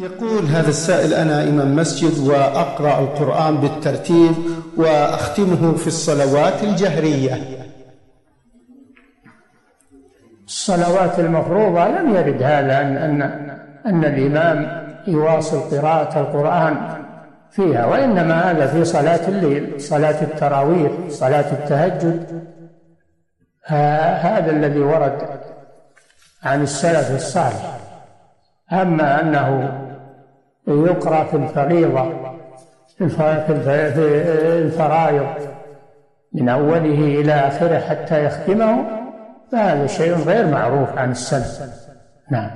يقول هذا السائل أنا إمام مسجد وأقرأ القرآن بالترتيب وأختمه في الصلوات الجهرية. الصلوات المفروضة لم يرد هذا أن أن أن الإمام يواصل قراءة القرآن فيها وإنما هذا في صلاة الليل صلاة التراويح صلاة التهجد. هذا الذي ورد عن السلف الصالح. أما أنه يقرأ في الفريضة في الفرائض من أوله إلى آخره حتى يختمه فهذا شيء غير معروف عن السلف. نعم.